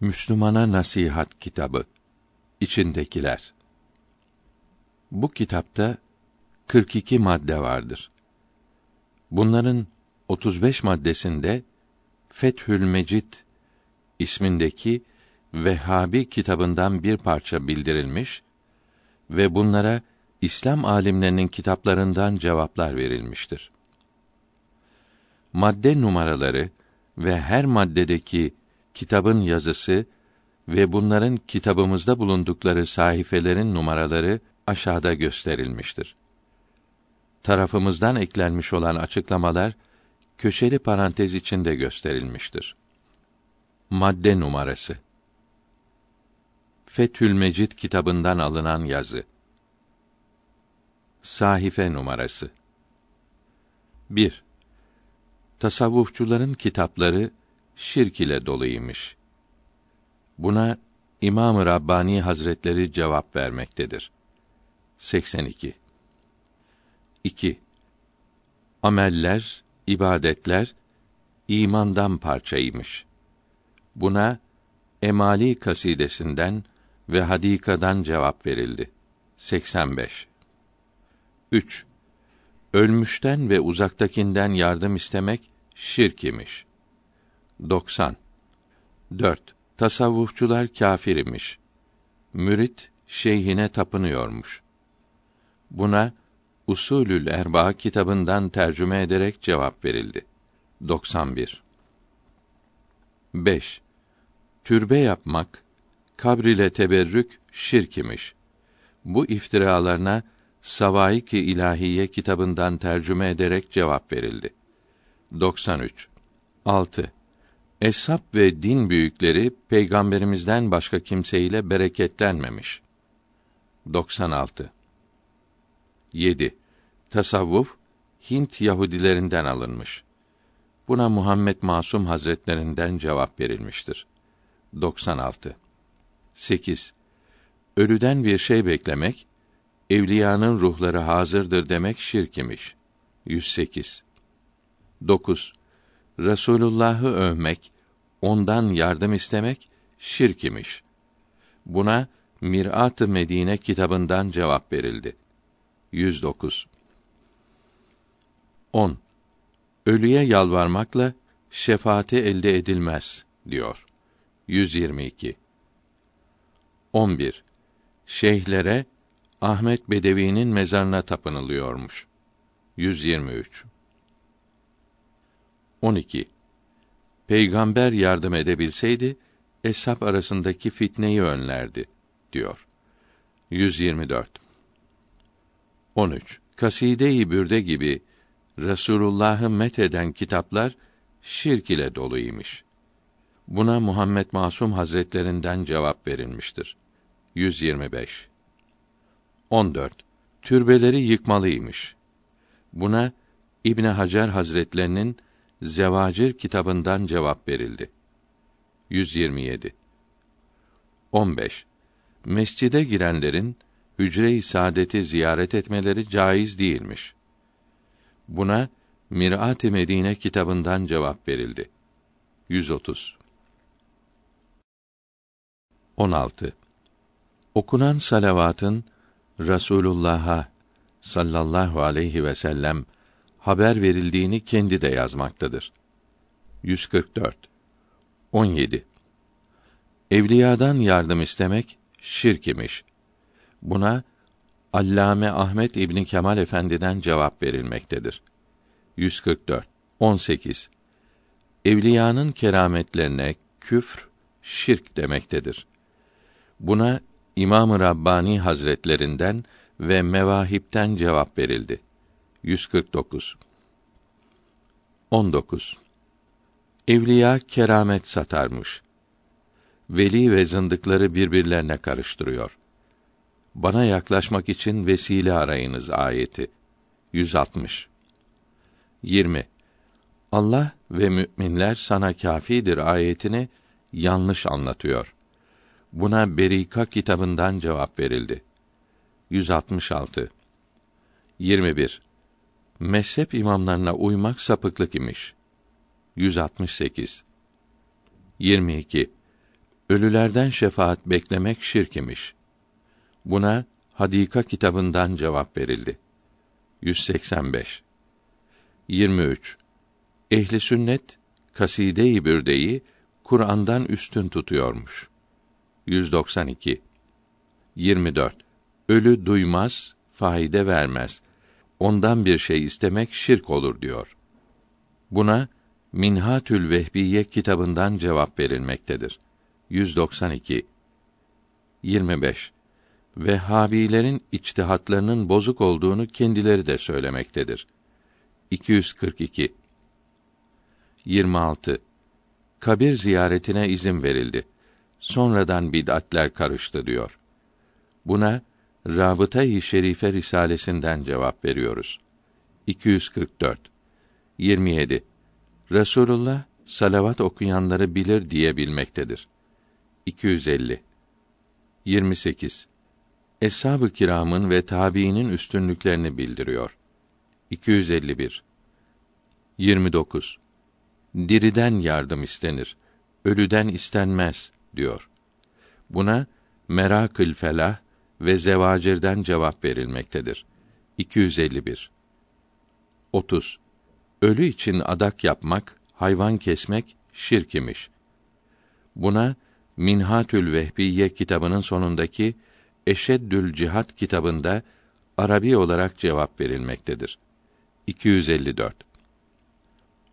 Müslümana Nasihat Kitabı içindekiler. Bu kitapta 42 madde vardır. Bunların 35 maddesinde Fethül Mecid ismindeki Vehhabi kitabından bir parça bildirilmiş ve bunlara İslam alimlerinin kitaplarından cevaplar verilmiştir. Madde numaraları ve her maddedeki kitabın yazısı ve bunların kitabımızda bulundukları sayfelerin numaraları aşağıda gösterilmiştir. Tarafımızdan eklenmiş olan açıklamalar köşeli parantez içinde gösterilmiştir. Madde numarası Fethül Mecid kitabından alınan yazı. Sahife numarası 1. Tasavvufçuların kitapları şirk ile doluymuş. Buna İmam-ı Rabbani Hazretleri cevap vermektedir. 82. 2. Ameller, ibadetler imandan parçaymış. Buna Emali kasidesinden ve Hadika'dan cevap verildi. 85. 3. Ölmüşten ve uzaktakinden yardım istemek şirk imiş. 90. 4. Tasavvufçular kâfir imiş. Mürit şeyhine tapınıyormuş. Buna Usulül Erba kitabından tercüme ederek cevap verildi. 91. 5. Türbe yapmak, kabr ile teberrük şirk imiş. Bu iftiralarına Savaik-i İlahiye kitabından tercüme ederek cevap verildi. 93. 6. Eshab ve din büyükleri peygamberimizden başka kimseyle bereketlenmemiş. 96. 7. Tasavvuf Hint Yahudilerinden alınmış. Buna Muhammed Masum Hazretlerinden cevap verilmiştir. 96. 8. Ölüden bir şey beklemek, evliyanın ruhları hazırdır demek şirk imiş. 108. 9. Resulullah'ı övmek, ondan yardım istemek şirk imiş. Buna Mirat-ı Medine kitabından cevap verildi. 109. 10. Ölüye yalvarmakla şefaati elde edilmez diyor. 122. 11. Şeyhlere Ahmet Bedevi'nin mezarına tapınılıyormuş. 123. 12. Peygamber yardım edebilseydi eshab arasındaki fitneyi önlerdi diyor. 124. 13. Kaside-i Bürde gibi Resulullah'ı met eden kitaplar şirk ile doluymuş. Buna Muhammed Masum Hazretlerinden cevap verilmiştir. 125. 14. Türbeleri yıkmalıymış. Buna İbn Hacer Hazretlerinin Zevacir kitabından cevap verildi. 127. 15. Mescide girenlerin hücre-i saadeti ziyaret etmeleri caiz değilmiş. Buna Mirat-ı Medine kitabından cevap verildi. 130. 16. Okunan salavatın Rasulullah'a sallallahu aleyhi ve sellem haber verildiğini kendi de yazmaktadır. 144. 17. Evliyadan yardım istemek şirk imiş. Buna Allame Ahmet İbni Kemal Efendi'den cevap verilmektedir. 144. 18. Evliyanın kerametlerine küfr, şirk demektedir. Buna İmam-ı Rabbani Hazretlerinden ve Mevahip'ten cevap verildi. 149 19 Evliya keramet satarmış. Veli ve zındıkları birbirlerine karıştırıyor. Bana yaklaşmak için vesile arayınız ayeti. 160 20 Allah ve müminler sana kâfidir ayetini yanlış anlatıyor. Buna Berika kitabından cevap verildi. 166 21 Mezhep imamlarına uymak sapıklık imiş. 168 22 Ölülerden şefaat beklemek şirk imiş. Buna Hadika kitabından cevap verildi. 185 23 Ehli sünnet kaside-i bürdeyi Kur'an'dan üstün tutuyormuş. 192 24 Ölü duymaz, faide vermez. Ondan bir şey istemek şirk olur diyor. Buna Minhatül Vehbiye kitabından cevap verilmektedir. 192 25 Vehhabilerin içtihatlarının bozuk olduğunu kendileri de söylemektedir. 242 26 Kabir ziyaretine izin verildi. Sonradan bid'atler karıştı diyor. Buna Rabıta-i Şerife risalesinden cevap veriyoruz. 244 27 Resulullah salavat okuyanları bilir diye bilmektedir. 250 28 Eshab-ı kiramın ve tabiinin üstünlüklerini bildiriyor. 251 29 Diriden yardım istenir, ölüden istenmez diyor. Buna Merakül Felah ve Zevacir'den cevap verilmektedir. 251 30 Ölü için adak yapmak, hayvan kesmek şirk imiş. Buna Minhatül Vehbiye kitabının sonundaki Eşeddül Cihat kitabında Arabi olarak cevap verilmektedir. 254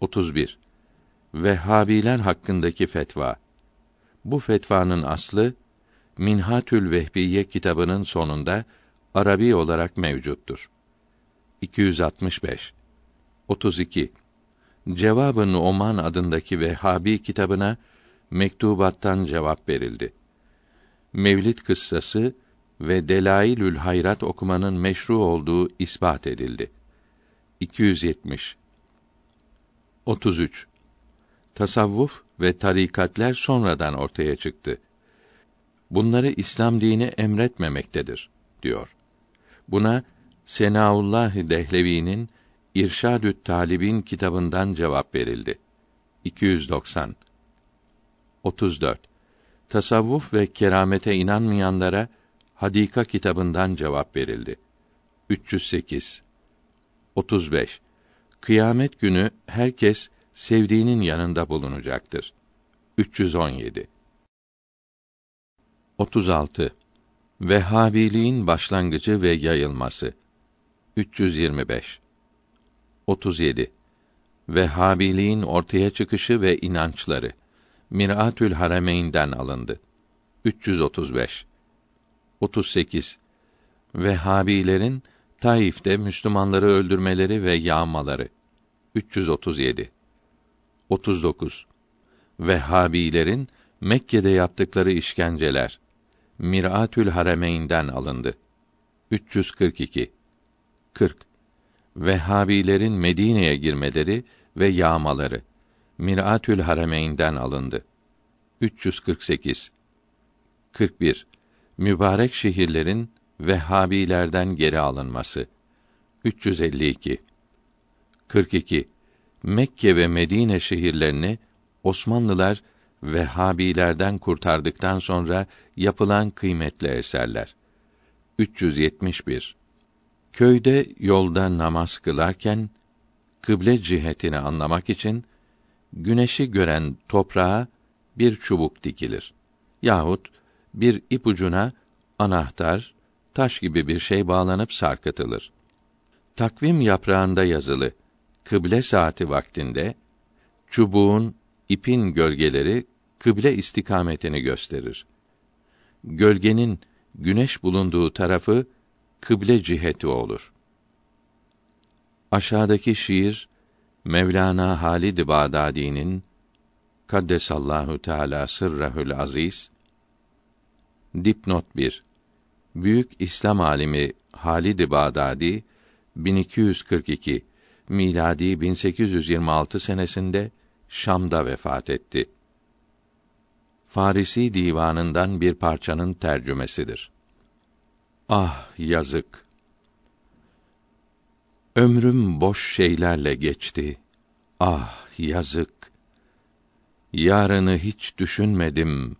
31 Vehhabiler hakkındaki fetva. Bu fetvanın aslı Minhatül Vehbiye kitabının sonunda Arabi olarak mevcuttur. 265 32 Cevabı Nu'man adındaki Vehhabi kitabına mektubattan cevap verildi. Mevlid kıssası ve Delailül Hayrat okumanın meşru olduğu ispat edildi. 270 33 Tasavvuf ve tarikatler sonradan ortaya çıktı. Bunları İslam dini emretmemektedir diyor. Buna Senaullah Dehlevi'nin İrşadü't Talibin kitabından cevap verildi. 290 34 Tasavvuf ve keramete inanmayanlara Hadika kitabından cevap verildi. 308 35 Kıyamet günü herkes sevdiğinin yanında bulunacaktır. 317 36 Vehhabiliğin başlangıcı ve yayılması. 325 37 Vehhabiliğin ortaya çıkışı ve inançları. Miratül Harameyn'den alındı. 335 38 Vehhabilerin Taif'te Müslümanları öldürmeleri ve yağmaları. 337 39 Vehhabilerin Mekke'de yaptıkları işkenceler Miratül Harameyn'den alındı. 342 40 Vehhabilerin Medine'ye girmeleri ve yağmaları. Miratül Harameyn'den alındı. 348 41 Mübarek şehirlerin Vehhabilerden geri alınması. 352 42 Mekke ve Medine şehirlerini Osmanlılar Vehhabilerden kurtardıktan sonra yapılan kıymetli eserler. 371 Köyde yolda namaz kılarken kıble cihetini anlamak için güneşi gören toprağa bir çubuk dikilir. Yahut bir ipucuna anahtar, taş gibi bir şey bağlanıp sarkıtılır. Takvim yaprağında yazılı kıble saati vaktinde çubuğun, ipin gölgeleri kıble istikametini gösterir. Gölgenin güneş bulunduğu tarafı kıble ciheti olur. Aşağıdaki şiir Mevlana Halid Bağdadi'nin Kaddesallahu Teala sırrahül aziz Dipnot 1 Büyük İslam alimi Halid Bağdadi 1242 miladi 1826 senesinde Şam'da vefat etti. Farisi divanından bir parçanın tercümesidir. Ah yazık. Ömrüm boş şeylerle geçti. Ah yazık. Yarını hiç düşünmedim.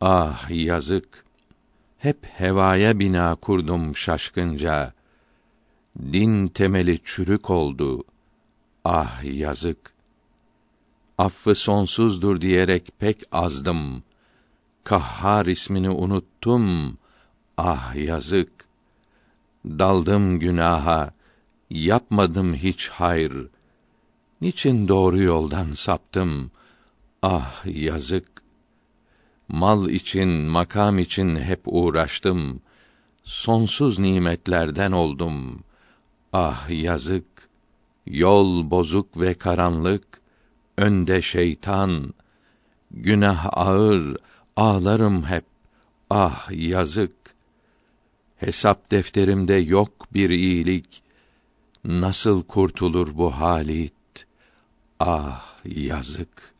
Ah yazık. Hep hevaya bina kurdum şaşkınca. Din temeli çürük oldu. Ah yazık. Affı sonsuzdur diyerek pek azdım. Kahhar ismini unuttum. Ah yazık. Daldım günaha, yapmadım hiç hayır. Niçin doğru yoldan saptım? Ah yazık. Mal için, makam için hep uğraştım. Sonsuz nimetlerden oldum. Ah yazık. Yol bozuk ve karanlık, önde şeytan. Günah ağır, ağlarım hep. Ah yazık. Hesap defterimde yok bir iyilik. Nasıl kurtulur bu halit? Ah yazık.